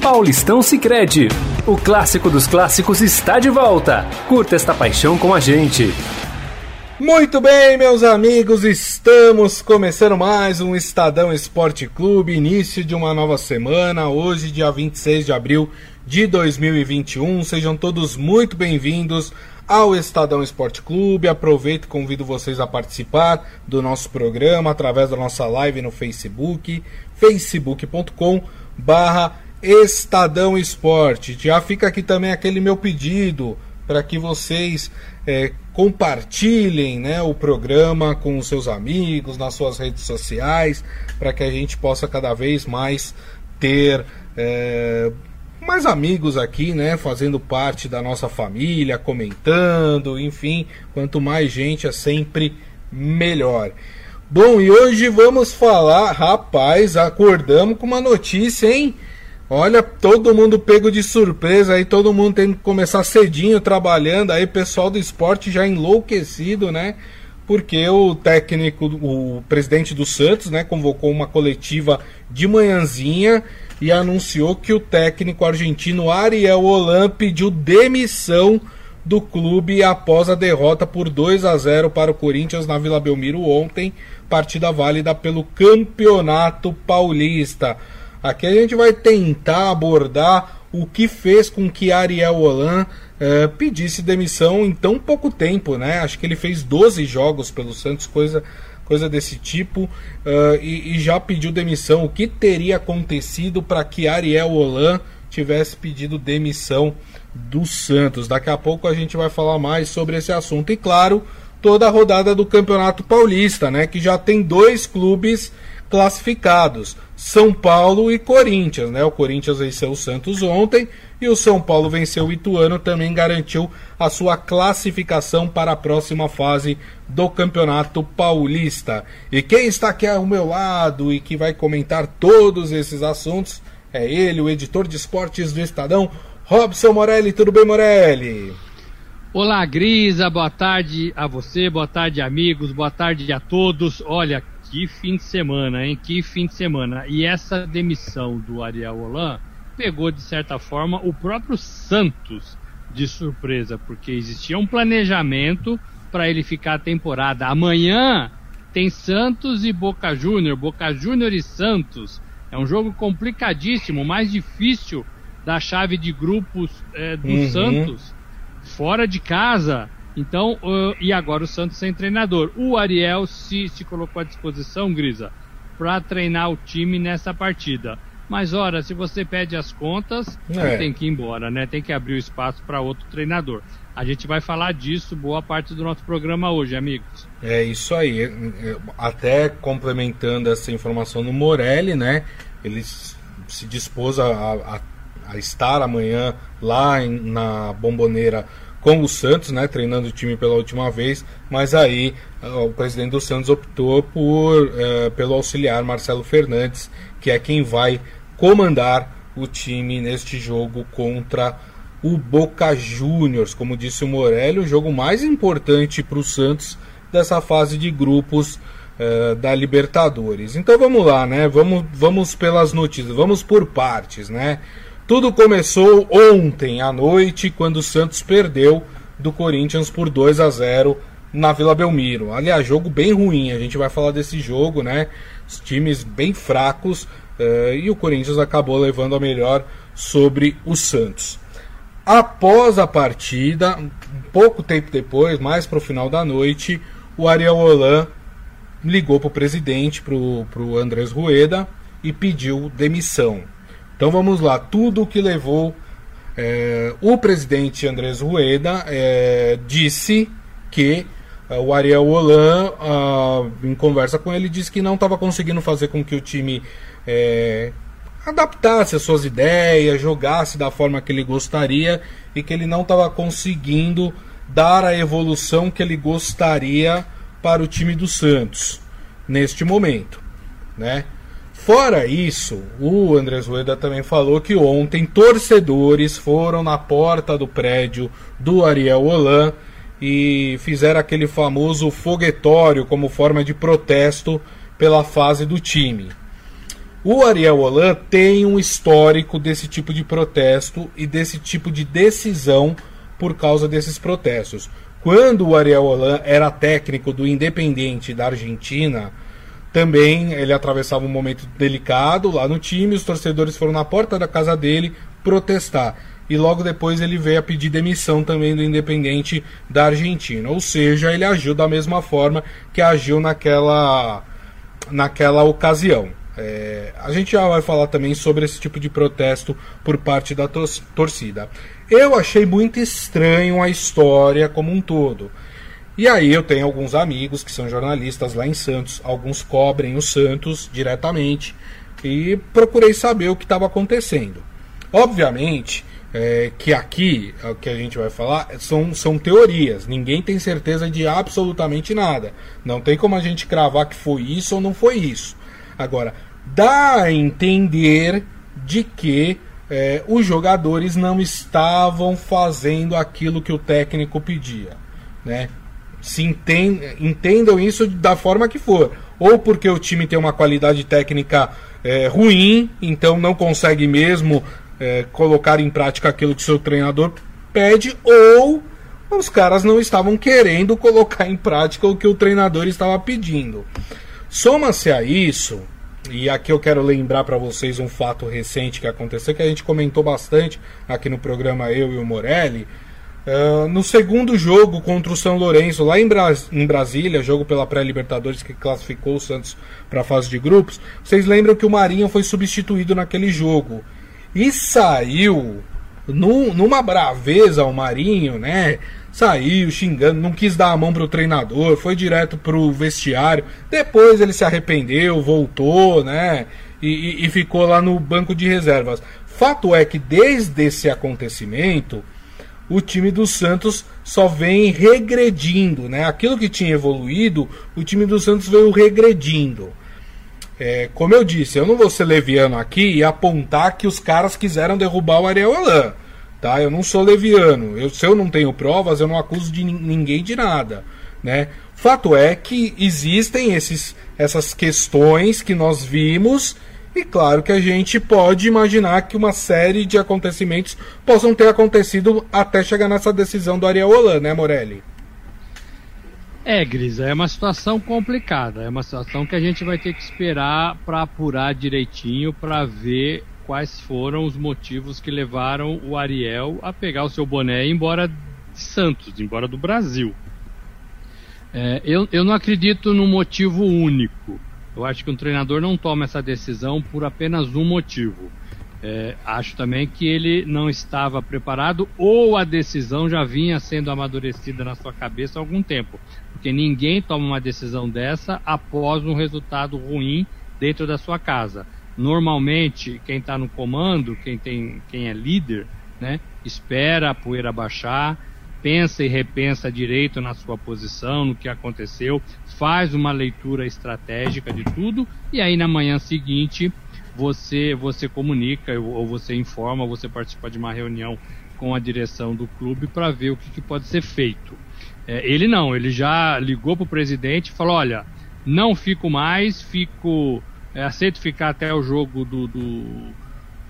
Paulistão Sicredi. O clássico dos clássicos está de volta. Curta esta paixão com a gente. Muito bem, meus amigos, estamos começando mais um Estadão Esporte Clube, início de uma nova semana, hoje, dia 26 de abril de 2021. Sejam todos muito bem-vindos ao Estadão Esporte Clube. Aproveito e convido vocês a participar do nosso programa através da nossa live no Facebook, facebook.com barra Estadão Esporte. Já fica aqui também aquele meu pedido para que vocês é, compartilhem né, o programa com os seus amigos, nas suas redes sociais, para que a gente possa cada vez mais ter é, mais amigos aqui, né, fazendo parte da nossa família, comentando, enfim, quanto mais gente é sempre melhor. Bom, e hoje vamos falar, rapaz, acordamos com uma notícia, hein? Olha, todo mundo pego de surpresa aí, todo mundo tem que começar cedinho trabalhando, aí pessoal do esporte já enlouquecido, né? Porque o técnico, o presidente do Santos, né, convocou uma coletiva de manhãzinha e anunciou que o técnico argentino Ariel Holan pediu demissão do clube após a derrota por 2 a 0 para o Corinthians na Vila Belmiro ontem, partida válida pelo Campeonato Paulista. Aqui a gente vai tentar abordar o que fez com que Ariel Holan eh, pedisse demissão em tão pouco tempo, né? Acho que ele fez 12 jogos pelo Santos, coisa, coisa desse tipo, uh, e, e, já pediu demissão. O que teria acontecido para que Ariel Holan tivesse pedido demissão do Santos? Daqui a pouco a gente vai falar mais sobre esse assunto. E claro, toda a rodada do Campeonato Paulista, né? Que já tem dois clubes classificados: São Paulo e Corinthians. Né? O Corinthians venceu o Santos ontem e o São Paulo venceu o Ituano, também garantiu a sua classificação para a próxima fase do Campeonato Paulista. E quem está aqui ao meu lado e que vai comentar todos esses assuntos é ele, o editor de esportes do Estadão, Robson Morelli. Tudo bem, Morelli? Olá, Grisa, boa tarde a você, boa tarde, amigos, boa tarde a todos. Olha, que fim de semana, hein? Que fim de semana. E essa demissão do Ariel Holan pegou, de certa forma, o próprio Santos de surpresa, porque existia um planejamento para ele ficar a temporada. Amanhã tem Santos e Boca Júnior, Boca Júnior e Santos. É um jogo complicadíssimo, mais difícil da chave de grupos é, do uhum. Santos, fora de casa. Então, uh, e agora o Santos sem treinador. O Ariel se, se colocou à disposição, Grisa, para treinar o time nessa partida. Mas, ora, se você pede as contas, é. tem que ir embora, né? Tem que abrir o espaço para outro treinador. A gente vai falar disso boa parte do nosso programa hoje, amigos. É isso aí. Até complementando essa informação no Morelli, né? Ele se dispôs a, a, a estar amanhã lá em, na Bomboneira com o Santos, né, treinando o time pela última vez, mas aí o presidente do Santos optou por uh, pelo auxiliar Marcelo Fernandes, que é quem vai comandar o time neste jogo contra o Boca Juniors, como disse o Morelli, o jogo mais importante para o Santos dessa fase de grupos uh, da Libertadores. Então vamos lá, né? Vamos, vamos pelas notícias, vamos por partes, né? Tudo começou ontem à noite, quando o Santos perdeu do Corinthians por 2 a 0 na Vila Belmiro. Aliás, jogo bem ruim, a gente vai falar desse jogo, né? Os times bem fracos uh, e o Corinthians acabou levando a melhor sobre o Santos. Após a partida, pouco tempo depois, mais para o final da noite, o Ariel Holan ligou para o presidente, para o Andrés Rueda, e pediu demissão. Então vamos lá, tudo o que levou é, o presidente Andrés Rueda é, disse que é, o Ariel Holan, ah, em conversa com ele, disse que não estava conseguindo fazer com que o time é, adaptasse as suas ideias, jogasse da forma que ele gostaria e que ele não estava conseguindo dar a evolução que ele gostaria para o time do Santos neste momento, né? Fora isso, o Andrés Rueda também falou que ontem torcedores foram na porta do prédio do Ariel Holan e fizeram aquele famoso foguetório como forma de protesto pela fase do time. O Ariel Holan tem um histórico desse tipo de protesto e desse tipo de decisão por causa desses protestos. Quando o Ariel Holan era técnico do Independente da Argentina, também ele atravessava um momento delicado lá no time, os torcedores foram na porta da casa dele protestar. E logo depois ele veio a pedir demissão também do Independente da Argentina. Ou seja, ele agiu da mesma forma que agiu naquela, naquela ocasião. É, a gente já vai falar também sobre esse tipo de protesto por parte da torcida. Eu achei muito estranho a história como um todo. E aí eu tenho alguns amigos que são jornalistas lá em Santos, alguns cobrem o Santos diretamente e procurei saber o que estava acontecendo. Obviamente é, que aqui, o que a gente vai falar, são, são teorias. Ninguém tem certeza de absolutamente nada. Não tem como a gente cravar que foi isso ou não foi isso. Agora, dá a entender de que é, os jogadores não estavam fazendo aquilo que o técnico pedia. Né? Se entendam isso da forma que for. Ou porque o time tem uma qualidade técnica é, ruim, então não consegue mesmo é, colocar em prática aquilo que seu treinador pede, ou os caras não estavam querendo colocar em prática o que o treinador estava pedindo. Soma-se a isso e aqui eu quero lembrar para vocês um fato recente que aconteceu, que a gente comentou bastante aqui no programa Eu e o Morelli. Uh, no segundo jogo contra o São Lourenço, lá em, Bras em Brasília, jogo pela pré-Libertadores que classificou o Santos para a fase de grupos, vocês lembram que o Marinho foi substituído naquele jogo. E saiu num, numa braveza o Marinho, né? saiu xingando, não quis dar a mão pro treinador, foi direto pro vestiário. Depois ele se arrependeu, voltou, né? E, e, e ficou lá no banco de reservas. Fato é que desde esse acontecimento, o time do Santos só vem regredindo, né? Aquilo que tinha evoluído, o time do Santos veio regredindo. É, como eu disse, eu não vou ser leviano aqui e apontar que os caras quiseram derrubar o Ariel Holan tá? Eu não sou leviano. Eu, se eu não tenho provas, eu não acuso de ninguém de nada, né? Fato é que existem esses, essas questões que nós vimos e claro que a gente pode imaginar que uma série de acontecimentos possam ter acontecido até chegar nessa decisão do Ariel Holan, né, Morelli? É, Grisa, é uma situação complicada. É uma situação que a gente vai ter que esperar para apurar direitinho para ver quais foram os motivos que levaram o Ariel a pegar o seu boné e ir embora de Santos, embora do Brasil. É, eu, eu não acredito num motivo único. Eu acho que um treinador não toma essa decisão por apenas um motivo. É, acho também que ele não estava preparado ou a decisão já vinha sendo amadurecida na sua cabeça há algum tempo. Porque ninguém toma uma decisão dessa após um resultado ruim dentro da sua casa normalmente quem está no comando, quem, tem, quem é líder, né, espera a poeira baixar, pensa e repensa direito na sua posição, no que aconteceu, faz uma leitura estratégica de tudo e aí na manhã seguinte você você comunica ou você informa, ou você participa de uma reunião com a direção do clube para ver o que, que, pode ser feito. É, ele não, ele já ligou para o presidente e falou: olha, não fico mais, fico é, aceito ficar até o jogo do, do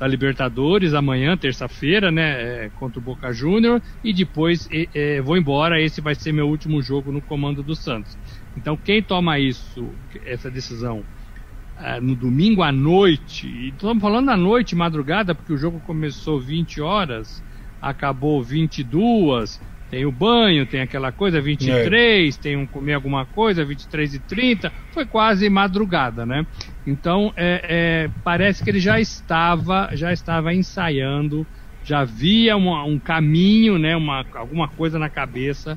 da Libertadores amanhã, terça-feira, né, é, contra o Boca Júnior, e depois é, vou embora. Esse vai ser meu último jogo no comando do Santos. Então, quem toma isso, essa decisão, é, no domingo à noite, e estamos falando à noite, madrugada, porque o jogo começou 20 horas, acabou 22, tem o banho, tem aquela coisa, 23, é. tem um comer alguma coisa, 23 e 30, foi quase madrugada, né? Então, é, é, parece que ele já estava, já estava ensaiando, já via uma, um caminho, né, uma, alguma coisa na cabeça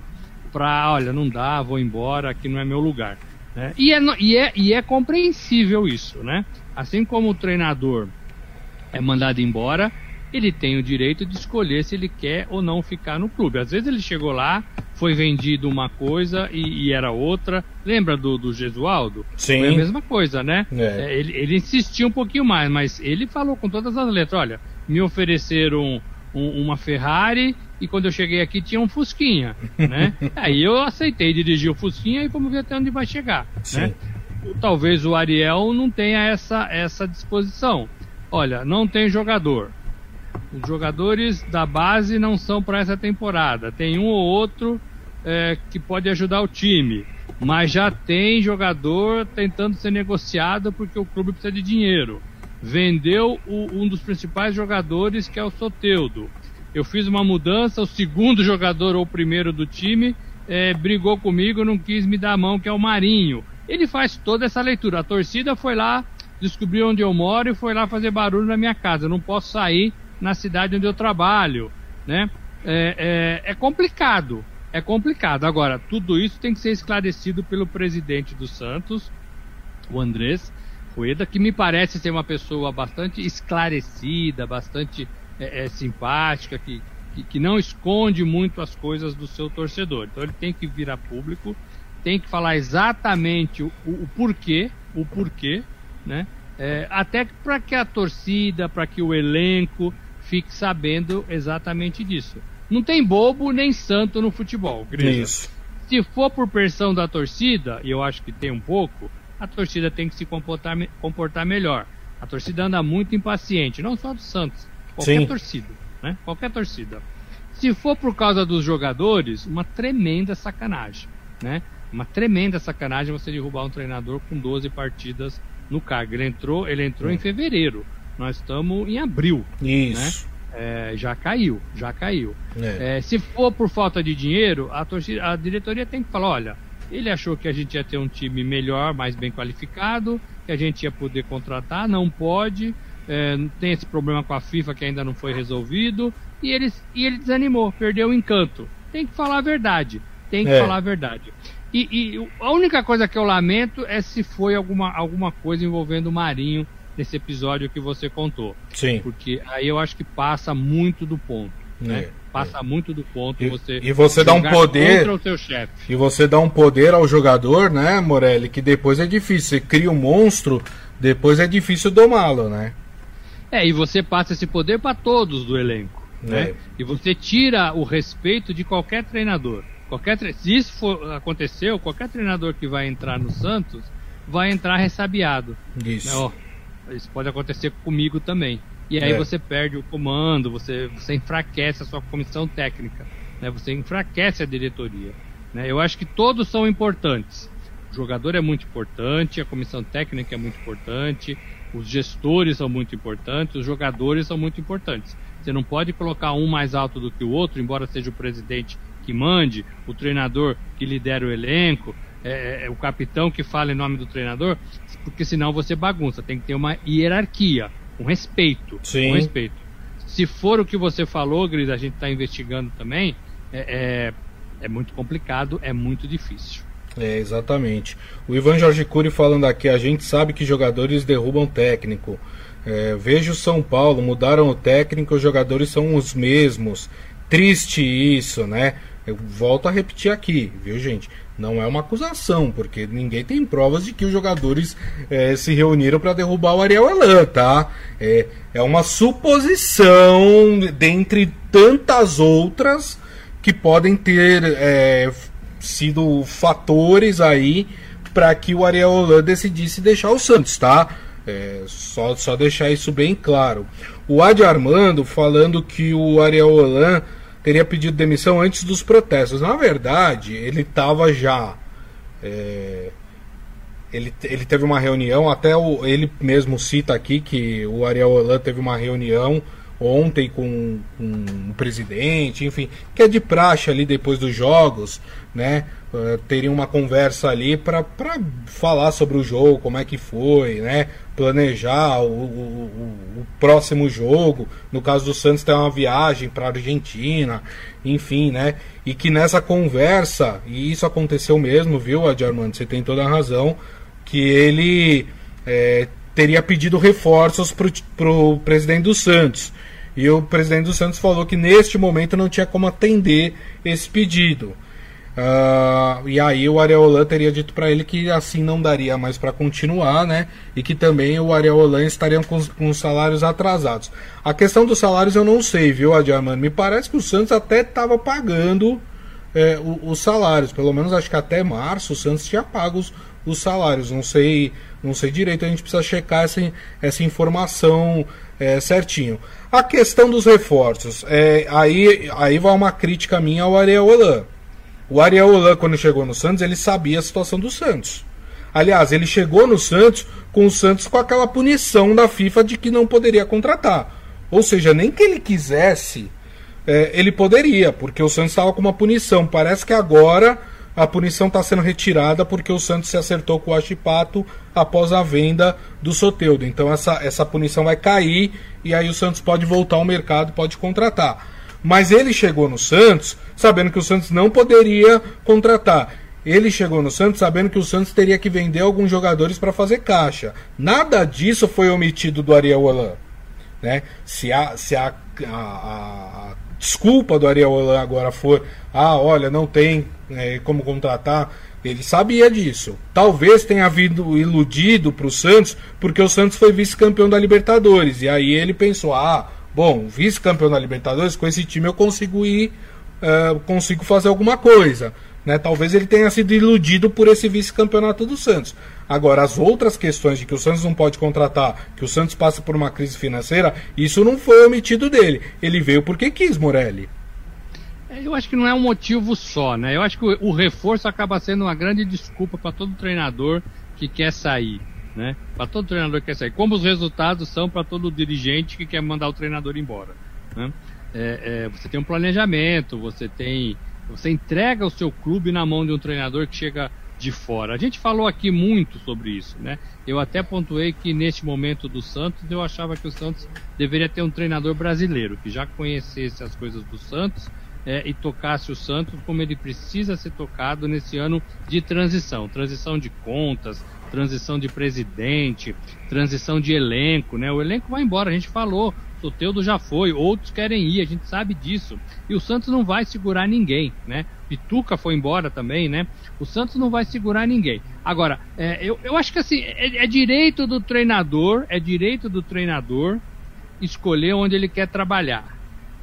para, olha, não dá, vou embora, aqui não é meu lugar. Né? E, é, e, é, e é compreensível isso, né? Assim como o treinador é mandado embora, ele tem o direito de escolher se ele quer ou não ficar no clube. Às vezes ele chegou lá, foi vendido uma coisa e, e era outra. Lembra do, do Gesualdo? Sim. Foi a mesma coisa, né? É. É, ele, ele insistiu um pouquinho mais, mas ele falou com todas as letras: olha, me ofereceram um, uma Ferrari e quando eu cheguei aqui tinha um Fusquinha, né? Aí eu aceitei dirigir o Fusquinha e vamos ver até onde vai chegar, Sim. né? talvez o Ariel não tenha essa, essa disposição. Olha, não tem jogador. Os jogadores da base não são para essa temporada. Tem um ou outro é, que pode ajudar o time, mas já tem jogador tentando ser negociado porque o clube precisa de dinheiro. Vendeu o, um dos principais jogadores, que é o Soteudo. Eu fiz uma mudança, o segundo jogador ou o primeiro do time é, brigou comigo, não quis me dar a mão, que é o Marinho. Ele faz toda essa leitura. A torcida foi lá, descobriu onde eu moro e foi lá fazer barulho na minha casa. Eu não posso sair na cidade onde eu trabalho, né? É, é, é complicado, é complicado. Agora, tudo isso tem que ser esclarecido pelo presidente do Santos, o Andrés Rueda, que me parece ser uma pessoa bastante esclarecida, bastante é, é, simpática, que, que, que, não esconde muito as coisas do seu torcedor. Então ele tem que vir a público, tem que falar exatamente o, o, porquê, o porquê, né? É, até para que a torcida, para que o elenco fique sabendo exatamente disso. Não tem bobo nem santo no futebol, Isso. Se for por pressão da torcida, e eu acho que tem um pouco, a torcida tem que se comportar, comportar melhor. A torcida anda muito impaciente, não só do Santos, qualquer Sim. torcida, né? Qualquer torcida. Se for por causa dos jogadores, uma tremenda sacanagem, né? Uma tremenda sacanagem você derrubar um treinador com 12 partidas no cargo. Ele entrou, ele entrou em fevereiro. Nós estamos em abril. Isso. Né? É, já caiu, já caiu. É. É, se for por falta de dinheiro, a, torcida, a diretoria tem que falar: olha, ele achou que a gente ia ter um time melhor, mais bem qualificado, que a gente ia poder contratar, não pode. É, tem esse problema com a FIFA que ainda não foi resolvido. E ele, e ele desanimou, perdeu o encanto. Tem que falar a verdade. Tem que é. falar a verdade. E, e, a única coisa que eu lamento é se foi alguma, alguma coisa envolvendo o Marinho nesse episódio que você contou. Sim. Porque aí eu acho que passa muito do ponto. Né? É, passa é. muito do ponto e, você e você dá um poder contra o seu chefe. E você dá um poder ao jogador, né, Morelli, que depois é difícil. Você cria um monstro, depois é difícil domá-lo, né? É, e você passa esse poder para todos do elenco, né? É. E você tira o respeito de qualquer treinador. Qualquer tre... se isso for aconteceu, qualquer treinador que vai entrar no Santos vai entrar ressabiado. Isso. Né? Isso pode acontecer comigo também. E aí é. você perde o comando, você, você enfraquece a sua comissão técnica, né? você enfraquece a diretoria. Né? Eu acho que todos são importantes. O jogador é muito importante, a comissão técnica é muito importante, os gestores são muito importantes, os jogadores são muito importantes. Você não pode colocar um mais alto do que o outro, embora seja o presidente que mande, o treinador que lidera o elenco, é, é, o capitão que fala em nome do treinador, porque senão você bagunça. Tem que ter uma hierarquia, um respeito. Sim. Um respeito. Se for o que você falou, Gris, a gente está investigando também, é, é, é, muito complicado, é muito difícil. É, exatamente. O Ivan Jorge Cury falando aqui, a gente sabe que jogadores derrubam técnico. É, veja o São Paulo, mudaram o técnico, os jogadores são os mesmos. Triste isso, né? Eu volto a repetir aqui, viu, gente? Não é uma acusação, porque ninguém tem provas de que os jogadores é, se reuniram para derrubar o Ariel Elan, tá? É, é uma suposição dentre tantas outras que podem ter é, sido fatores aí para que o Ariel Elan decidisse deixar o Santos, tá? É, só, só deixar isso bem claro. O Adi Armando falando que o Ariel Holan teria pedido demissão antes dos protestos. Na verdade, ele estava já. É, ele, ele teve uma reunião, até o, ele mesmo cita aqui que o Ariel Holan teve uma reunião ontem com, com, o presidente, enfim, que é de praxe ali depois dos jogos, né? Uh, teria uma conversa ali para falar sobre o jogo, como é que foi, né? Planejar o, o, o próximo jogo. No caso do Santos, tem uma viagem para a Argentina, enfim, né? E que nessa conversa, e isso aconteceu mesmo, viu, Adi Armando? Você tem toda a razão, que ele é, teria pedido reforços para o presidente do Santos. E o presidente do Santos falou que neste momento não tinha como atender esse pedido. Uh, e aí o Areolan teria dito para ele que assim não daria mais para continuar, né? E que também o Areolan estaria com, com os salários atrasados. A questão dos salários eu não sei, viu, Adiamano? Me parece que o Santos até estava pagando é, os, os, salários. Pelo menos acho que até março o Santos tinha pago os, os salários. Não sei, não sei direito, a gente precisa checar essa, essa informação é, certinho. A questão dos reforços, é, aí, aí vai uma crítica minha ao Ariel Holan. O Ariel Holan, quando chegou no Santos, ele sabia a situação do Santos. Aliás, ele chegou no Santos com o Santos com aquela punição da FIFA de que não poderia contratar. Ou seja, nem que ele quisesse, é, ele poderia, porque o Santos estava com uma punição. Parece que agora a punição está sendo retirada porque o Santos se acertou com o Achipato após a venda do Soteudo. Então essa, essa punição vai cair e aí o Santos pode voltar ao mercado, pode contratar. Mas ele chegou no Santos sabendo que o Santos não poderia contratar. Ele chegou no Santos sabendo que o Santos teria que vender alguns jogadores para fazer caixa. Nada disso foi omitido do Ariel Holan. Né? Se, a, se a, a, a desculpa do Ariel Holan agora for: ah, olha, não tem é, como contratar, ele sabia disso. Talvez tenha havido iludido para o Santos, porque o Santos foi vice-campeão da Libertadores. E aí ele pensou: ah, bom, vice-campeão da Libertadores, com esse time eu consigo ir, uh, consigo fazer alguma coisa. Né? Talvez ele tenha sido iludido por esse vice-campeonato do Santos. Agora, as outras questões de que o Santos não pode contratar, que o Santos passa por uma crise financeira, isso não foi omitido dele. Ele veio porque quis, Morelli. É, eu acho que não é um motivo só, né? Eu acho que o, o reforço acaba sendo uma grande desculpa para todo treinador que quer sair, né? Para todo treinador que quer sair. Como os resultados são para todo dirigente que quer mandar o treinador embora. Né? É, é, você tem um planejamento, você tem você entrega o seu clube na mão de um treinador que chega de fora. A gente falou aqui muito sobre isso, né? Eu até pontuei que neste momento do Santos eu achava que o Santos deveria ter um treinador brasileiro que já conhecesse as coisas do Santos é, e tocasse o Santos como ele precisa ser tocado nesse ano de transição, transição de contas, transição de presidente, transição de elenco, né? O elenco vai embora, a gente falou, Soteudo já foi, outros querem ir, a gente sabe disso. E o Santos não vai segurar ninguém, né? Pituca foi embora também, né? O Santos não vai segurar ninguém. Agora, é, eu, eu acho que assim, é, é direito do treinador, é direito do treinador escolher onde ele quer trabalhar.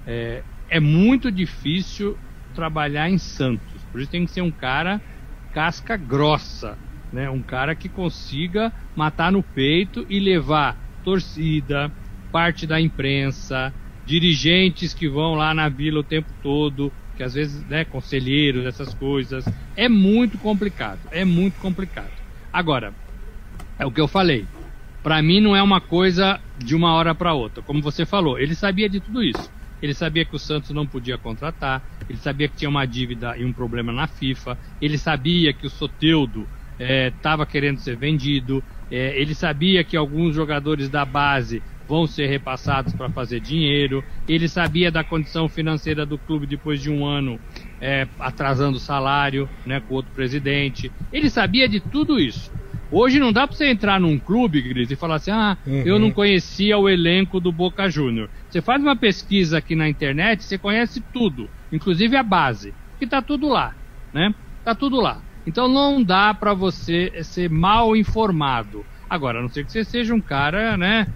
É, é muito difícil trabalhar em Santos. Por isso tem que ser um cara casca grossa, né? Um cara que consiga matar no peito e levar torcida, parte da imprensa, dirigentes que vão lá na vila o tempo todo, que às vezes, né, conselheiros, essas coisas. É muito complicado, é muito complicado. Agora, é o que eu falei. Para mim não é uma coisa de uma hora para outra. Como você falou, ele sabia de tudo isso. Ele sabia que o Santos não podia contratar, ele sabia que tinha uma dívida e um problema na FIFA, ele sabia que o Soteudo estava é, querendo ser vendido, é, ele sabia que alguns jogadores da base vão ser repassados para fazer dinheiro. Ele sabia da condição financeira do clube depois de um ano é, atrasando o salário, né, com outro presidente. Ele sabia de tudo isso. Hoje não dá para você entrar num clube, Gris, e falar assim: ah, uhum. eu não conhecia o elenco do Boca Júnior. Você faz uma pesquisa aqui na internet, você conhece tudo, inclusive a base, que tá tudo lá, né? Tá tudo lá. Então não dá para você ser mal informado. Agora, a não ser que você seja um cara, né,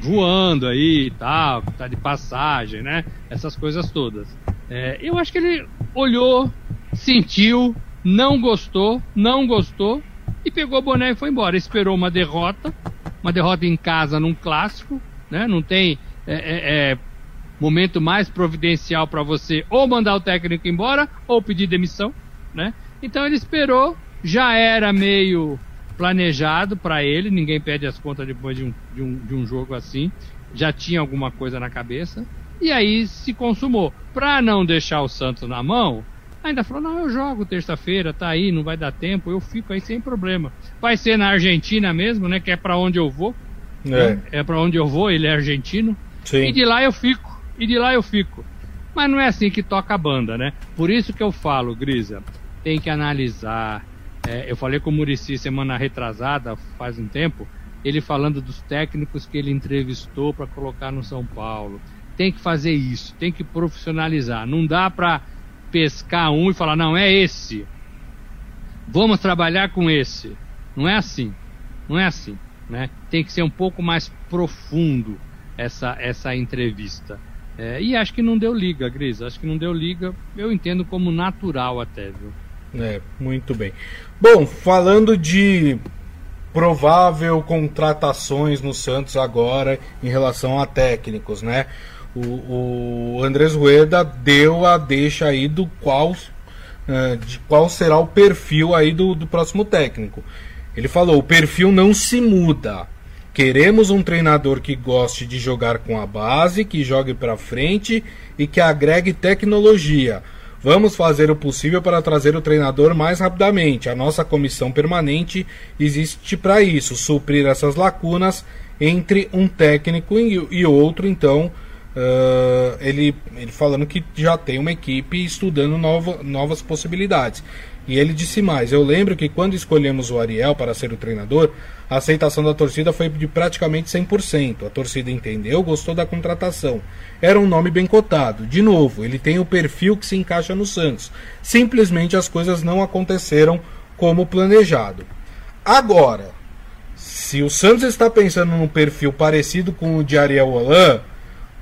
voando aí e tal, tá de passagem, né? Essas coisas todas. É, eu acho que ele olhou, sentiu, não gostou, não gostou e pegou o boné e foi embora. Esperou uma derrota, uma derrota em casa num clássico, né? Não tem é, é, é momento mais providencial para você ou mandar o técnico embora ou pedir demissão, né? Então ele esperou, já era meio planejado para ele, ninguém pede as contas depois de um, de, um, de um jogo assim, já tinha alguma coisa na cabeça, e aí se consumou. Para não deixar o Santos na mão, ainda falou: não, eu jogo terça-feira, tá aí, não vai dar tempo, eu fico aí sem problema. Vai ser na Argentina mesmo, né? Que é para onde eu vou. É, né? é para onde eu vou, ele é argentino. Sim. E de lá eu fico, e de lá eu fico. Mas não é assim que toca a banda, né? Por isso que eu falo, Grisa, tem que analisar, é, eu falei com o Murici semana retrasada, faz um tempo, ele falando dos técnicos que ele entrevistou para colocar no São Paulo. Tem que fazer isso, tem que profissionalizar. Não dá para pescar um e falar, não, é esse. Vamos trabalhar com esse. Não é assim. Não é assim. Né? Tem que ser um pouco mais profundo essa, essa entrevista. É, e acho que não deu liga, Gris. Acho que não deu liga. Eu entendo como natural até, viu? É, muito bem. Bom, falando de provável contratações no Santos agora em relação a técnicos, né? O, o Andrés Rueda deu a deixa aí do qual uh, de qual será o perfil aí do, do próximo técnico. Ele falou: o perfil não se muda. Queremos um treinador que goste de jogar com a base, que jogue para frente e que agregue tecnologia. Vamos fazer o possível para trazer o treinador mais rapidamente. A nossa comissão permanente existe para isso, suprir essas lacunas entre um técnico e outro. Então, uh, ele, ele falando que já tem uma equipe estudando nova, novas possibilidades. E ele disse mais: Eu lembro que quando escolhemos o Ariel para ser o treinador, a aceitação da torcida foi de praticamente 100%. A torcida entendeu, gostou da contratação. Era um nome bem cotado. De novo, ele tem o perfil que se encaixa no Santos. Simplesmente as coisas não aconteceram como planejado. Agora, se o Santos está pensando num perfil parecido com o de Ariel Holan,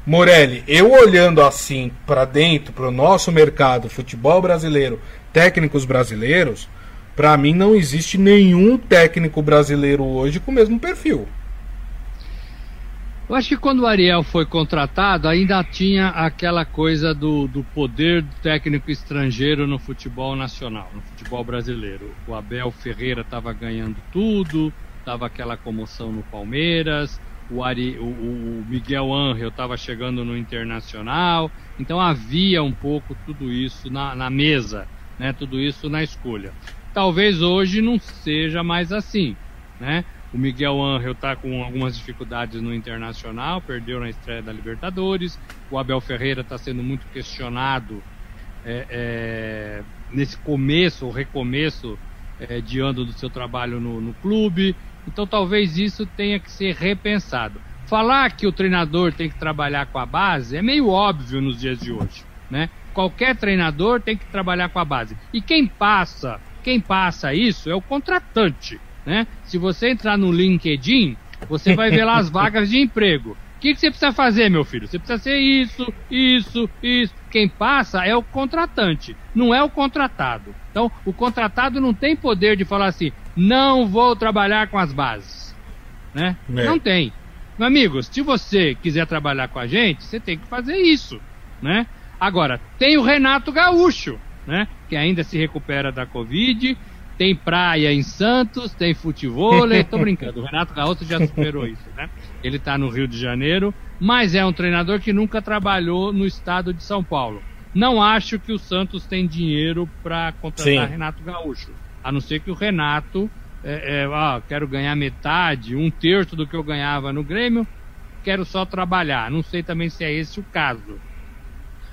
Morelli, eu olhando assim para dentro, para o nosso mercado, futebol brasileiro, técnicos brasileiros, para mim não existe nenhum técnico brasileiro hoje com o mesmo perfil. Eu acho que quando o Ariel foi contratado, ainda tinha aquela coisa do, do poder técnico estrangeiro no futebol nacional, no futebol brasileiro. O Abel Ferreira estava ganhando tudo, estava aquela comoção no Palmeiras, o, Ari, o, o Miguel Angel estava chegando no Internacional, então havia um pouco tudo isso na, na mesa né? Tudo isso na escolha. Talvez hoje não seja mais assim, né? O Miguel Angel está com algumas dificuldades no Internacional, perdeu na estreia da Libertadores. O Abel Ferreira está sendo muito questionado é, é, nesse começo, ou recomeço é, de ano do seu trabalho no, no clube. Então talvez isso tenha que ser repensado. Falar que o treinador tem que trabalhar com a base é meio óbvio nos dias de hoje, né? Qualquer treinador tem que trabalhar com a base. E quem passa, quem passa isso é o contratante, né? Se você entrar no LinkedIn, você vai ver lá as vagas de emprego. O que, que você precisa fazer, meu filho? Você precisa ser isso, isso, isso. Quem passa é o contratante, não é o contratado. Então, o contratado não tem poder de falar assim, não vou trabalhar com as bases. Né? É. Não tem. Meu amigo, se você quiser trabalhar com a gente, você tem que fazer isso. Né? Agora, tem o Renato Gaúcho, né? Que ainda se recupera da Covid. Tem praia em Santos, tem futebol. Tô brincando, o Renato Gaúcho já superou isso, né? Ele tá no Rio de Janeiro, mas é um treinador que nunca trabalhou no estado de São Paulo. Não acho que o Santos tem dinheiro para contratar Sim. Renato Gaúcho. A não ser que o Renato, é, é, ah, quero ganhar metade, um terço do que eu ganhava no Grêmio, quero só trabalhar. Não sei também se é esse o caso.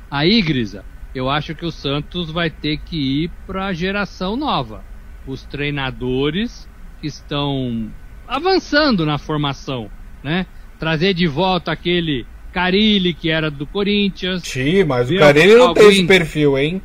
Aí, Grisa, eu acho que o Santos vai ter que ir para a geração nova. Os treinadores que estão avançando na formação, né? Trazer de volta aquele Carilli que era do Corinthians. Sim, mas o Carilli não tem esse perfil, hein?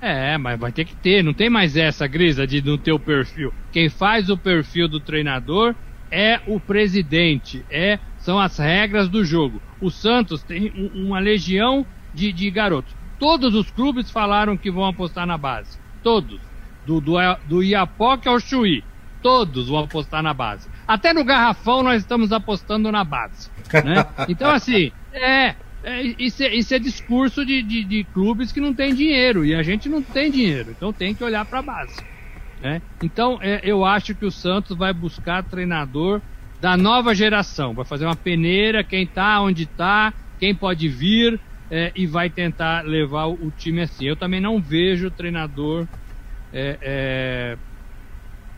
É, mas vai ter que ter, não tem mais essa grisa de não ter o perfil. Quem faz o perfil do treinador é o presidente, é são as regras do jogo. O Santos tem uma legião de, de garotos. Todos os clubes falaram que vão apostar na base. Todos. Do, do, do Iapoque ao Chuí. Todos vão apostar na base. Até no Garrafão nós estamos apostando na base. Né? Então, assim, é, é, isso, é, isso é discurso de, de, de, clubes que não tem dinheiro. E a gente não tem dinheiro. Então tem que olhar para a base. Né? Então, é, eu acho que o Santos vai buscar treinador da nova geração. Vai fazer uma peneira, quem está, onde está, quem pode vir, é, e vai tentar levar o time assim. Eu também não vejo treinador é, é,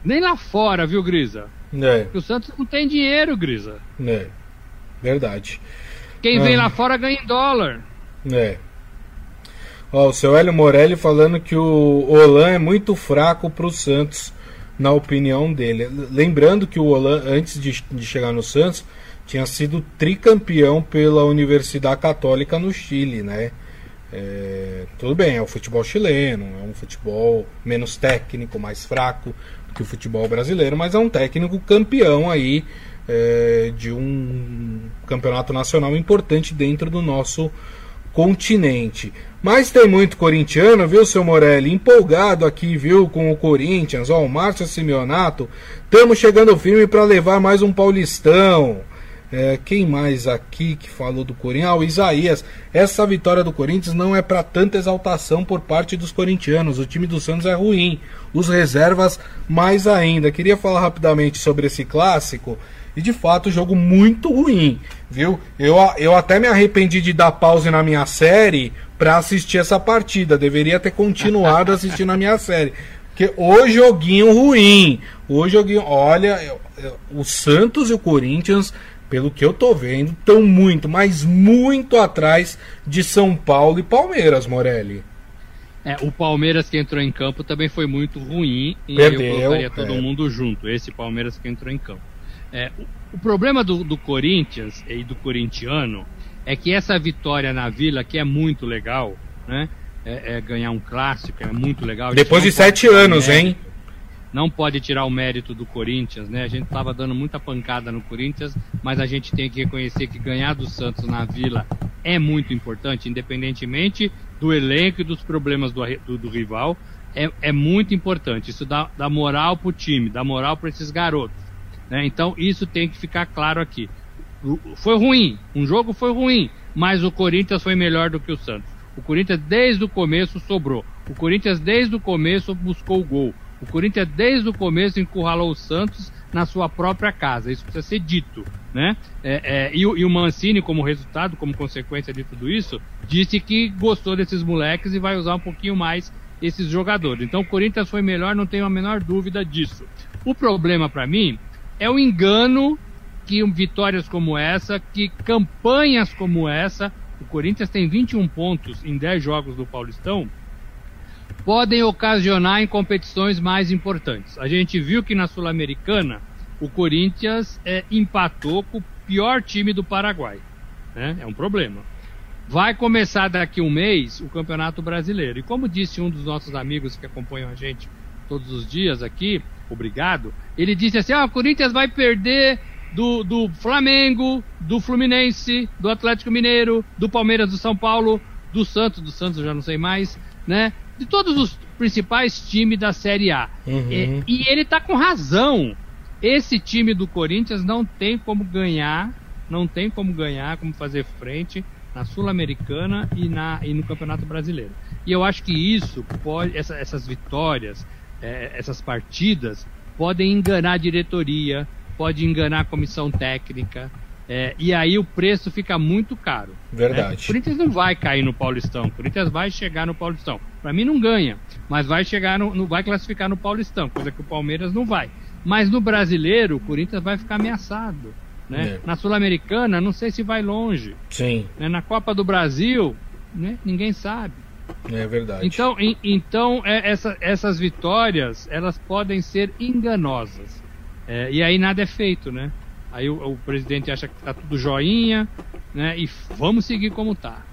nem lá fora, viu, Grisa? É. Porque o Santos não tem dinheiro, Grisa. Verdade. Quem ah. vem lá fora ganha em dólar. É. Ó, o seu Hélio Morelli falando que o Olan é muito fraco para o Santos, na opinião dele. Lembrando que o Olan, antes de, de chegar no Santos, tinha sido tricampeão pela Universidade Católica no Chile, né? É, tudo bem, é o futebol chileno, é um futebol menos técnico, mais fraco que o futebol brasileiro, mas é um técnico campeão aí é, de um campeonato nacional importante dentro do nosso continente. Mas tem muito corintiano, viu, seu Morelli? Empolgado aqui, viu, com o Corinthians. Ó, o Márcio Simeonato. Estamos chegando firme para levar mais um Paulistão. É, quem mais aqui que falou do Corinthians? Ah, o Isaías. Essa vitória do Corinthians não é para tanta exaltação por parte dos corintianos. O time do Santos é ruim. Os reservas, mais ainda. Queria falar rapidamente sobre esse clássico. E de fato, jogo muito ruim, viu? Eu, eu até me arrependi de dar pause na minha série para assistir essa partida. Deveria ter continuado assistindo a minha série. Porque o joguinho ruim. O joguinho. Olha, eu, eu, o Santos e o Corinthians, pelo que eu tô vendo, estão muito, mas muito atrás de São Paulo e Palmeiras, Morelli. É, o Palmeiras que entrou em campo também foi muito ruim e Perdeu, eu colocaria todo é. mundo junto. Esse Palmeiras que entrou em campo. É, o, o, problema do, do, Corinthians e do corintiano é que essa vitória na Vila, que é muito legal, né? É, é ganhar um clássico, é muito legal. Depois de sete anos, hein? Não pode tirar o mérito do Corinthians, né? A gente estava dando muita pancada no Corinthians, mas a gente tem que reconhecer que ganhar do Santos na Vila é muito importante, independentemente do elenco e dos problemas do, do, do rival. É, é, muito importante. Isso dá, dá moral pro time, dá moral para esses garotos. Né? Então isso tem que ficar claro aqui. Foi ruim, um jogo foi ruim, mas o Corinthians foi melhor do que o Santos. O Corinthians desde o começo sobrou. O Corinthians desde o começo buscou o gol. O Corinthians desde o começo encurralou o Santos na sua própria casa. Isso precisa ser dito, né? É, é, e, e, o Mancini, como resultado, como consequência de tudo isso, disse que gostou desses moleques e vai usar um pouquinho mais esses jogadores. Então o Corinthians foi melhor, não tenho a menor dúvida disso. O problema para mim é o engano que vitórias como essa, que campanhas como essa, o Corinthians tem 21 pontos em 10 jogos do Paulistão, podem ocasionar em competições mais importantes. A gente viu que na Sul-Americana o Corinthians é, empatou com o pior time do Paraguai. Né? É um problema. Vai começar daqui um mês o Campeonato Brasileiro. E como disse um dos nossos amigos que acompanham a gente todos os dias aqui, obrigado, ele disse assim: ah, o Corinthians vai perder do, do Flamengo, do Fluminense, do Atlético Mineiro, do Palmeiras, do São Paulo, do Santos, do Santos eu já não sei mais, né? De todos os principais times da Série A. Uhum. E, e ele tá com razão. Esse time do Corinthians não tem como ganhar, não tem como ganhar, como fazer frente na Sul-Americana e, na, e no Campeonato Brasileiro. E eu acho que isso pode, essa, essas vitórias, é, essas partidas podem enganar a diretoria, pode enganar a comissão técnica. É, e aí o preço fica muito caro. Né? Verdade. Né? O Corinthians não vai cair no Paulistão. O Corinthians vai chegar no Paulistão. Para mim não ganha, mas vai chegar no, no, vai classificar no Paulistão, coisa que o Palmeiras não vai. Mas no brasileiro, o Corinthians vai ficar ameaçado. Né? É. Na Sul-Americana, não sei se vai longe. Sim. Né? Na Copa do Brasil, né? ninguém sabe. É verdade. Então, em, então é, essa, essas vitórias elas podem ser enganosas. É, e aí nada é feito, né? Aí o, o, presidente acha que tá tudo joinha, né? E vamos seguir como tá.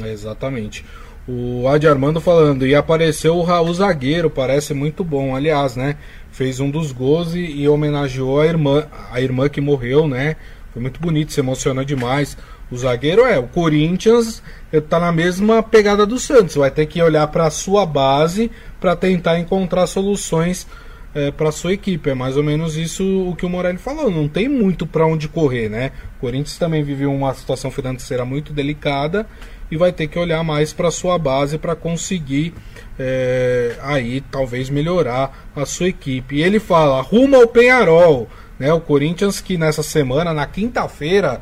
É, exatamente. O Adi Armando falando, e apareceu o Raul Zagueiro, parece muito bom, aliás, né? Fez um dos gols e, e homenageou a irmã, a irmã que morreu, né? Foi muito bonito, se emociona demais. O zagueiro é, o Corinthians está na mesma pegada do Santos, vai ter que olhar para a sua base para tentar encontrar soluções é, para sua equipe. É mais ou menos isso o que o Morelli falou. Não tem muito para onde correr, né? O Corinthians também vive uma situação financeira muito delicada e vai ter que olhar mais para sua base para conseguir é, aí talvez melhorar a sua equipe. E ele fala: rumo ao Penharol, né? O Corinthians que nessa semana, na quinta-feira,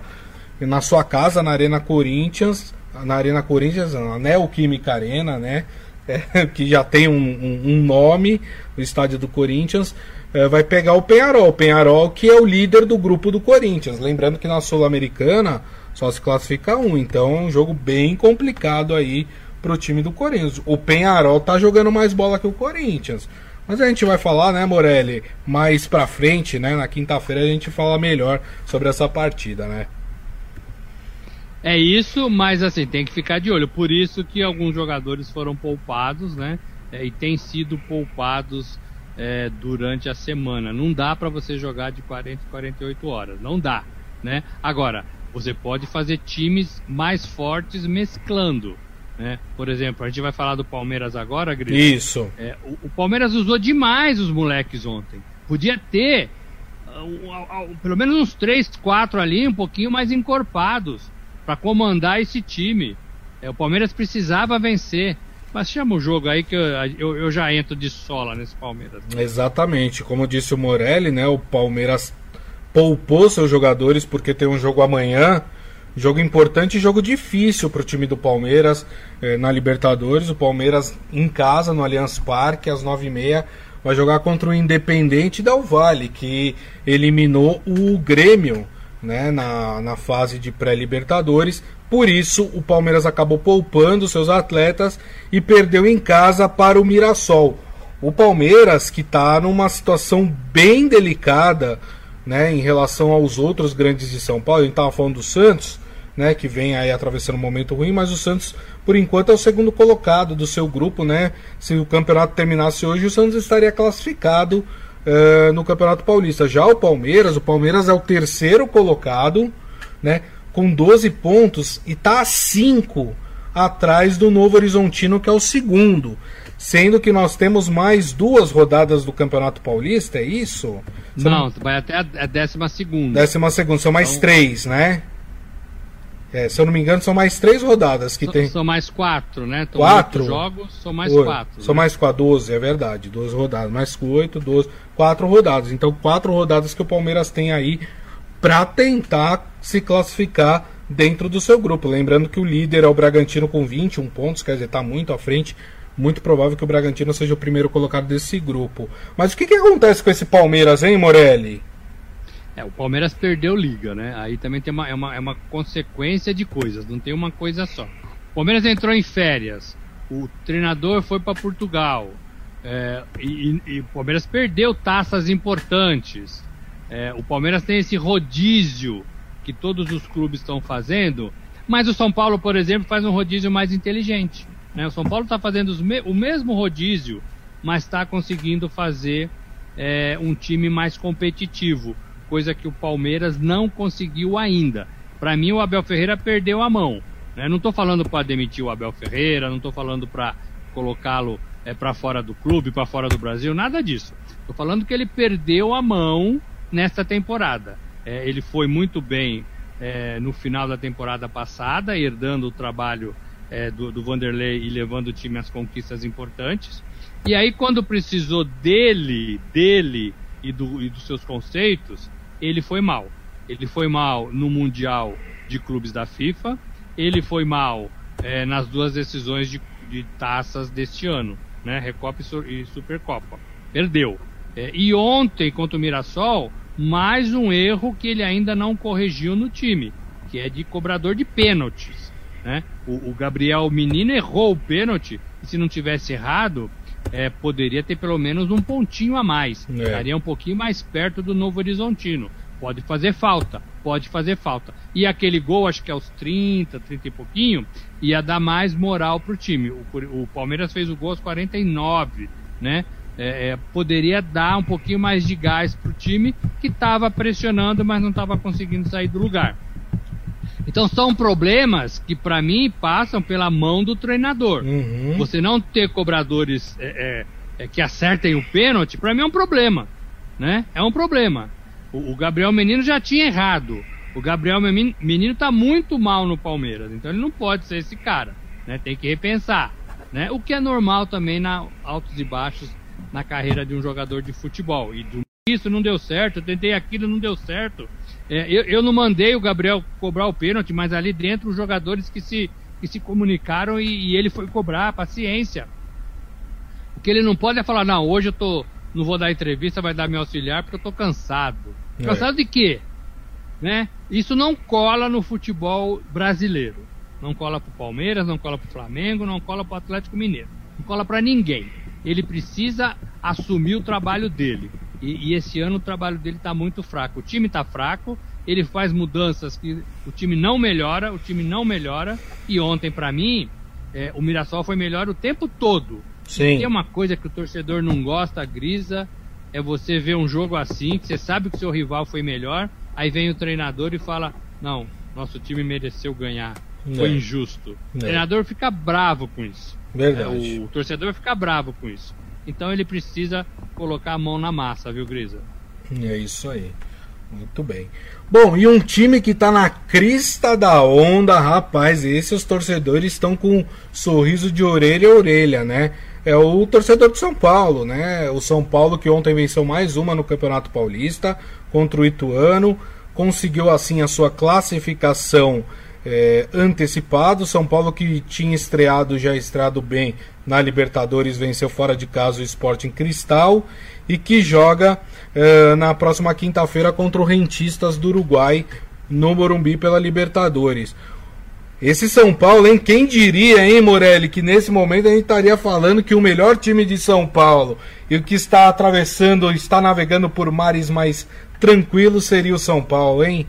na sua casa, na Arena Corinthians, na Arena Corinthians, na Neoquímica Arena, né? É, que já tem um, um, um, nome, o estádio do Corinthians, é, vai pegar o Penharol. O Penharol que é o líder do grupo do Corinthians. Lembrando que na Sul-Americana só se classifica um, então é um jogo bem complicado aí pro time do Corinthians. O Penharol tá jogando mais bola que o Corinthians. Mas a gente vai falar, né, Morelli, mais pra frente, né? Na quinta-feira a gente fala melhor sobre essa partida, né? É isso, mas assim, tem que ficar de olho. Por isso que alguns jogadores foram poupados, né? É, e têm sido poupados é, durante a semana. Não dá para você jogar de 40 e 48 horas. Não dá, né? Agora, Você pode fazer times mais fortes mesclando. Né? Por exemplo, a gente vai falar do Palmeiras agora, Grito. Isso. É, o, o, Palmeiras usou demais os moleques ontem. Podia ter uh, uh, uh, pelo menos uns 3, 4 ali, um pouquinho mais encorpados para comandar esse time. É, o Palmeiras precisava vencer. Mas chama o jogo aí que eu, eu, eu, já entro de sola nesse Palmeiras. Exatamente. Como disse o Morelli, né? O Palmeiras poupou seus jogadores porque tem um jogo amanhã. Jogo importante e jogo difícil para o time do Palmeiras eh, na Libertadores. O Palmeiras em casa, no Allianz Parque, às 9h30, vai jogar contra o Independente Del Vale, que eliminou o Grêmio né, na, na fase de pré-Libertadores. Por isso, o Palmeiras acabou poupando seus atletas e perdeu em casa para o Mirassol. O Palmeiras, que está numa situação bem delicada né, em relação aos outros grandes de São Paulo, a gente estava falando do Santos, né, que vem aí atravessando um momento ruim, mas o Santos, por enquanto, é o segundo colocado do seu grupo, né? Se o campeonato terminasse hoje, o Santos estaria classificado uh, no Campeonato Paulista. Já o Palmeiras, o Palmeiras é o terceiro colocado, né? com 12 pontos e está a 5 atrás do Novo Horizontino, que é o segundo. Sendo que nós temos mais duas rodadas do Campeonato Paulista, é isso? Você não, não, vai até a décima segunda. Décima segunda, são mais então... três, né? É, se eu não me engano, são mais três rodadas que são, tem. São mais quatro, né? Então, quatro jogos, são mais oito. quatro. São né? mais quatro, doze, é verdade. Doze rodadas, mais oito, doze, quatro rodadas. Então, quatro rodadas que o Palmeiras tem aí para tentar se classificar dentro do seu grupo. Lembrando que o líder é o Bragantino com 21 pontos, quer dizer, está muito à frente. Muito provável que o Bragantino seja o primeiro colocado desse grupo. Mas o que, que acontece com esse Palmeiras, hein, Morelli? É, o Palmeiras perdeu liga, né? Aí também tem uma, é, uma, é uma consequência de coisas, não tem uma coisa só. O Palmeiras entrou em férias, o treinador foi para Portugal, é, e, e, o Palmeiras perdeu taças importantes. É, o Palmeiras tem esse rodízio que todos os clubes estão fazendo, mas o São Paulo, por exemplo, faz um rodízio mais inteligente. Né? O São Paulo está fazendo me o mesmo rodízio, mas está conseguindo fazer é, um time mais competitivo, coisa que o Palmeiras não conseguiu ainda. Para mim, o Abel Ferreira perdeu a mão. Né? Não estou falando para demitir o Abel Ferreira, não estou falando para colocá-lo é, para fora do clube, para fora do Brasil, nada disso. Estou falando que ele perdeu a mão nesta temporada. É, ele foi muito bem é, no final da temporada passada, herdando o trabalho é, do, do Vanderlei e levando o time às conquistas importantes. E aí, quando precisou dele, dele e, do, e dos seus conceitos, ele foi mal. Ele foi mal no Mundial de Clubes da FIFA, ele foi mal é, nas duas decisões de, de taças deste ano, né? Recopa e Supercopa. Perdeu. É, e ontem, contra o Mirassol, mais um erro que ele ainda não corrigiu no time, que é de cobrador de pênaltis. Né? O, o Gabriel Menino errou o pênalti, e se não tivesse errado, é, poderia ter pelo menos um pontinho a mais. É. Estaria um pouquinho mais perto do Novo Horizontino. Pode fazer falta, pode fazer falta. E aquele gol, acho que é aos 30, 30 e pouquinho, ia dar mais moral pro time. O, o Palmeiras fez o gol aos 49, né? é, é, poderia dar um pouquinho mais de gás para o time que estava pressionando, mas não estava conseguindo sair do lugar. Então são problemas que para mim passam pela mão do treinador. Uhum. Você não ter cobradores é, é, é que acertem o pênalti, para mim é um problema, né? É um problema. O, o, Gabriel Menino já tinha errado. O Gabriel Menino está muito mal no Palmeiras, então ele não pode ser esse cara, né? Tem que repensar, né? O que é normal também na altos e baixos na carreira de um jogador de futebol. E do isso não deu certo, eu tentei aquilo, não deu certo. É, eu, eu não mandei o Gabriel cobrar o pênalti, mas ali dentro os jogadores que se, que se comunicaram e, e ele foi cobrar, paciência. O que ele não pode é falar, não, hoje eu tô, não vou dar entrevista, vai dar meu auxiliar porque eu tô cansado. É. Cansado de quê? Né? Isso não cola no futebol brasileiro. Não cola pro Palmeiras, não cola pro Flamengo, não cola pro Atlético Mineiro. Não cola para ninguém ele precisa assumir o trabalho dele. E, e esse ano o trabalho dele está muito fraco. O time está fraco, ele faz mudanças que o time não melhora, o time não melhora. E ontem, para mim, é, o Mirassol foi melhor o tempo todo. Sim. E é uma coisa que o torcedor não gosta, grisa, é você ver um jogo assim, que você sabe que o seu rival foi melhor, aí vem o treinador e fala: Não, nosso time mereceu ganhar, foi é. injusto. O treinador fica bravo com isso. Verdade. É, o torcedor fica bravo com isso. Então ele precisa colocar a mão na massa, viu, Grisa? É isso aí. Muito bem. Bom, e um time que tá na crista da onda, rapaz, esses torcedores estão com um sorriso de orelha a orelha, né? É o torcedor de São Paulo, né? O São Paulo que ontem venceu mais uma no Campeonato Paulista contra o Ituano, conseguiu assim a sua classificação é, antecipado. São Paulo que tinha estreado, já estreado bem na Libertadores, venceu fora de casa o Sporting Cristal e que joga é, na próxima quinta-feira contra o Rentistas do Uruguai no Morumbi pela Libertadores. Esse São Paulo, hein? Quem diria, hein, Morelli, que nesse momento a gente estaria falando que o melhor time de São Paulo e o que está atravessando, está navegando por mares mais tranquilos seria o São Paulo, hein?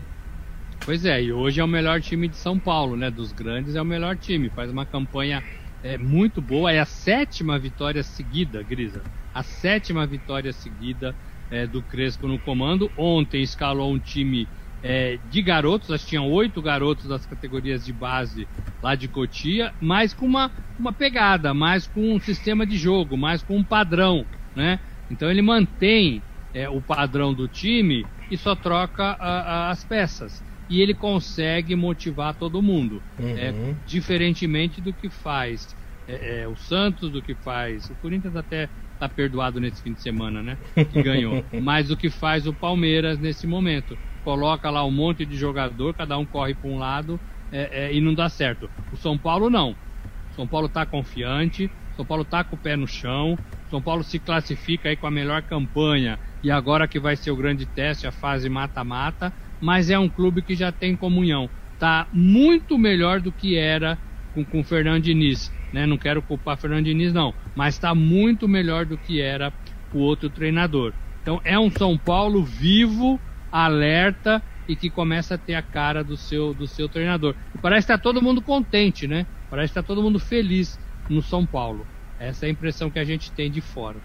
Pois é, e hoje é o melhor time de São Paulo, né? Dos grandes é o melhor time. Faz uma campanha é, muito boa. É a sétima vitória seguida, Grisa. A sétima vitória seguida é, do Crespo no comando. Ontem escalou um time é, de garotos, acho que tinham oito garotos das categorias de base lá de Cotia, mas com uma, uma pegada, mais com um sistema de jogo, mais com um padrão, né? Então ele mantém é, o padrão do time e só troca a, a, as peças e ele consegue motivar todo mundo. Uhum. É, diferentemente do que faz é, é, o Santos, do que faz. O Corinthians até tá perdoado nesse fim de semana, né? Que ganhou. Mas o que faz o Palmeiras nesse momento. Coloca lá um monte de jogador, cada um corre para um lado é, é, e não dá certo. O São Paulo não. O São Paulo tá confiante, o São Paulo tá com o pé no chão, o São Paulo se classifica aí com a melhor campanha e agora que vai ser o grande teste, a fase mata-mata, mas é um clube que já tem comunhão. Tá muito melhor do que era com, o Fernando Diniz. Né? Não quero culpar Fernando Diniz, não, mas está muito melhor do que era o outro treinador. Então é um São Paulo vivo, alerta e que começa a ter a cara do seu, do seu treinador. E parece que está todo mundo contente, né? Parece que está todo mundo feliz no São Paulo. Essa é a impressão que a gente tem de fora.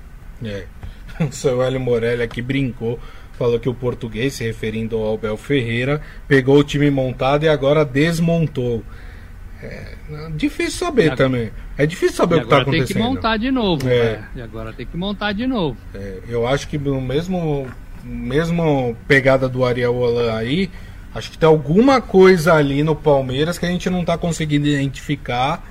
É. O seu Hélio Morelli aqui brincou falou que o português, se referindo ao Abel Ferreira, pegou o time montado e agora desmontou. É, difícil saber agora, também. É difícil saber o que está acontecendo. tem que montar de novo. É. Né? E agora tem que montar de novo. É, eu acho que no mesmo, mesmo pegada do Ariel Holan aí, acho que tem alguma coisa ali no Palmeiras que a gente não está conseguindo identificar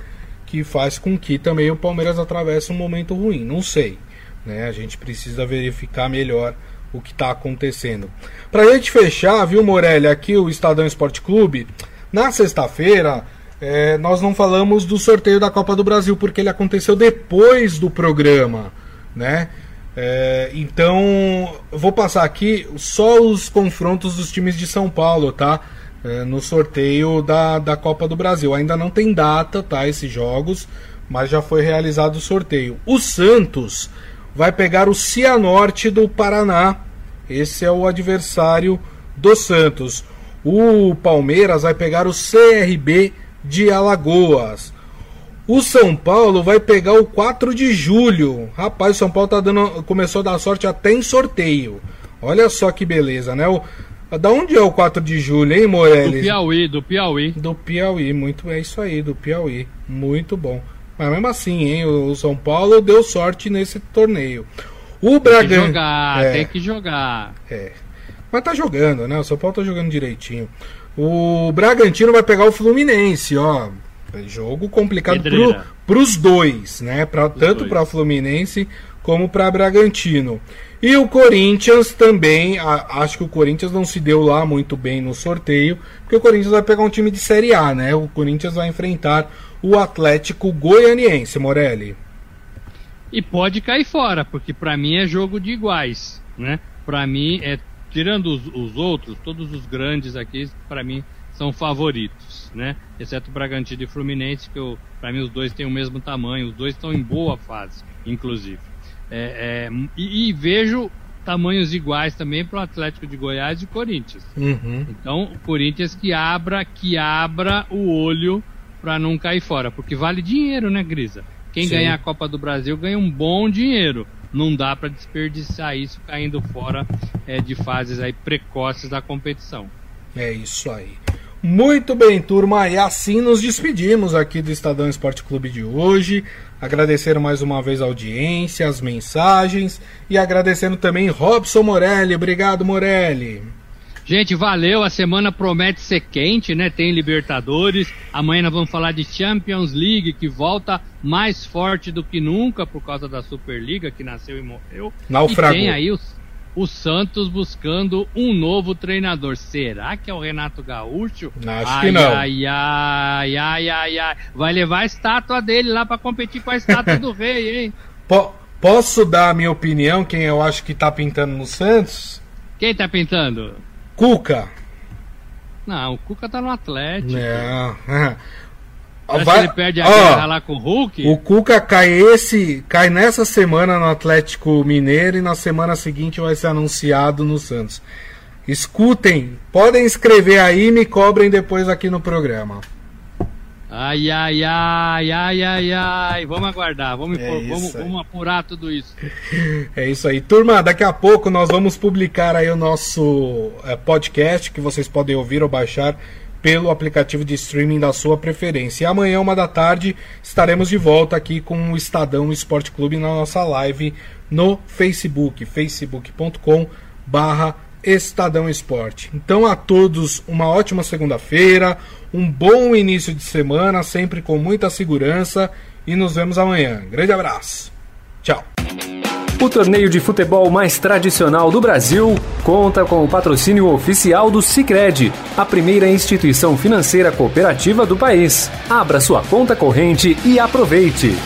que faz com que também o Palmeiras atravesse um momento ruim. Não sei. Né? A gente precisa verificar melhor o que está acontecendo. Para a gente fechar, viu, Morelli, aqui o Estadão Esporte Clube, na sexta-feira é, nós não falamos do sorteio da Copa do Brasil, porque ele aconteceu depois do programa, né? É, então, vou passar aqui só os confrontos dos times de São Paulo, tá? É, no sorteio da, da Copa do Brasil. Ainda não tem data, tá? Esses jogos, mas já foi realizado o sorteio. O Santos vai pegar o Cianorte do Paraná. Esse é o adversário do Santos. O Palmeiras vai pegar o CRB de Alagoas. O São Paulo vai pegar o 4 de julho. Rapaz, o São Paulo tá dando, começou a dar sorte até em sorteio. Olha só que beleza, né? O, da onde é o 4 de julho, hein, Morelli? Do Piauí, do Piauí. Do Piauí, muito é isso aí, do Piauí. Muito bom. Mas mesmo assim, hein, o São Paulo deu sorte nesse torneio. O Bragantino. Tem que jogar, é, tem que jogar. É. Mas tá jogando, né? O São Paulo tá jogando direitinho. O Bragantino vai pegar o Fluminense, ó. Jogo complicado pro, pros dois, né? Pra, tanto para Fluminense como para Bragantino. E o Corinthians também, a, acho que o Corinthians não se deu lá muito bem no sorteio, porque o Corinthians vai pegar um time de Série A, né? O Corinthians vai enfrentar o Atlético Goianiense, Morelli. E pode cair fora, porque para mim é jogo de iguais, né? Para mim é tirando os, os, outros, todos os grandes aqui, para mim são favoritos, né? Exceto o Bragantino e Fluminense, que para mim os dois têm o mesmo tamanho, os dois estão em boa fase, inclusive. É, é, e, e, vejo tamanhos iguais também para o Atlético de Goiás e Corinthians. Uhum. Então, o Corinthians que abra, que abra o olho para não cair fora, porque vale dinheiro, né, Grisa? Quem Sim. ganhar a Copa do Brasil ganha um bom dinheiro. Não dá para desperdiçar isso caindo fora é, de fases aí precoces da competição. É isso aí. Muito bem, turma, e assim nos despedimos aqui do Estadão Esporte Clube de hoje. Agradecendo mais uma vez a audiência, as mensagens e agradecendo também Robson Morelli. Obrigado, Morelli. Gente, valeu. A semana promete ser quente, né? Tem Libertadores. Amanhã nós vamos falar de Champions League, que volta mais forte do que nunca por causa da Superliga, que nasceu e morreu. Naufragou. E tem aí os o Santos buscando um novo treinador. Será que é o Renato Gaúcho? Acho ai, que não. Ai, ai, ai, ai, ai. Vai levar a estátua dele lá para competir com a estátua do rei, hein? Po posso dar a minha opinião, quem eu acho que tá pintando no Santos? Quem tá pintando? Cuca. Não, o Cuca tá no Atlético. Não. Vai, ele perde a ó, guerra lá com o Hulk? O Cuca cai esse, cai nessa semana no Atlético Mineiro e na semana seguinte vai ser anunciado no Santos. Escutem, podem escrever aí e me cobrem depois aqui no programa. Ai, ai, ai, ai, ai, ai. Vamos aguardar, vamos, é vamos, vamos apurar tudo isso. É isso aí. Turma, daqui a pouco nós vamos publicar aí o nosso é, podcast que vocês podem ouvir ou baixar pelo aplicativo de streaming da sua preferência. E amanhã, uma da tarde, estaremos de volta aqui com o Estadão Esporte Clube na nossa live no Facebook, facebook.com barra Estadão Esporte. Então a todos uma ótima segunda-feira, um bom início de semana, sempre com muita segurança e nos vemos amanhã. Grande abraço. Tchau. O torneio de futebol mais tradicional do Brasil conta com o patrocínio oficial do Sicredi, a primeira instituição financeira cooperativa do país. Abra sua conta corrente e aproveite.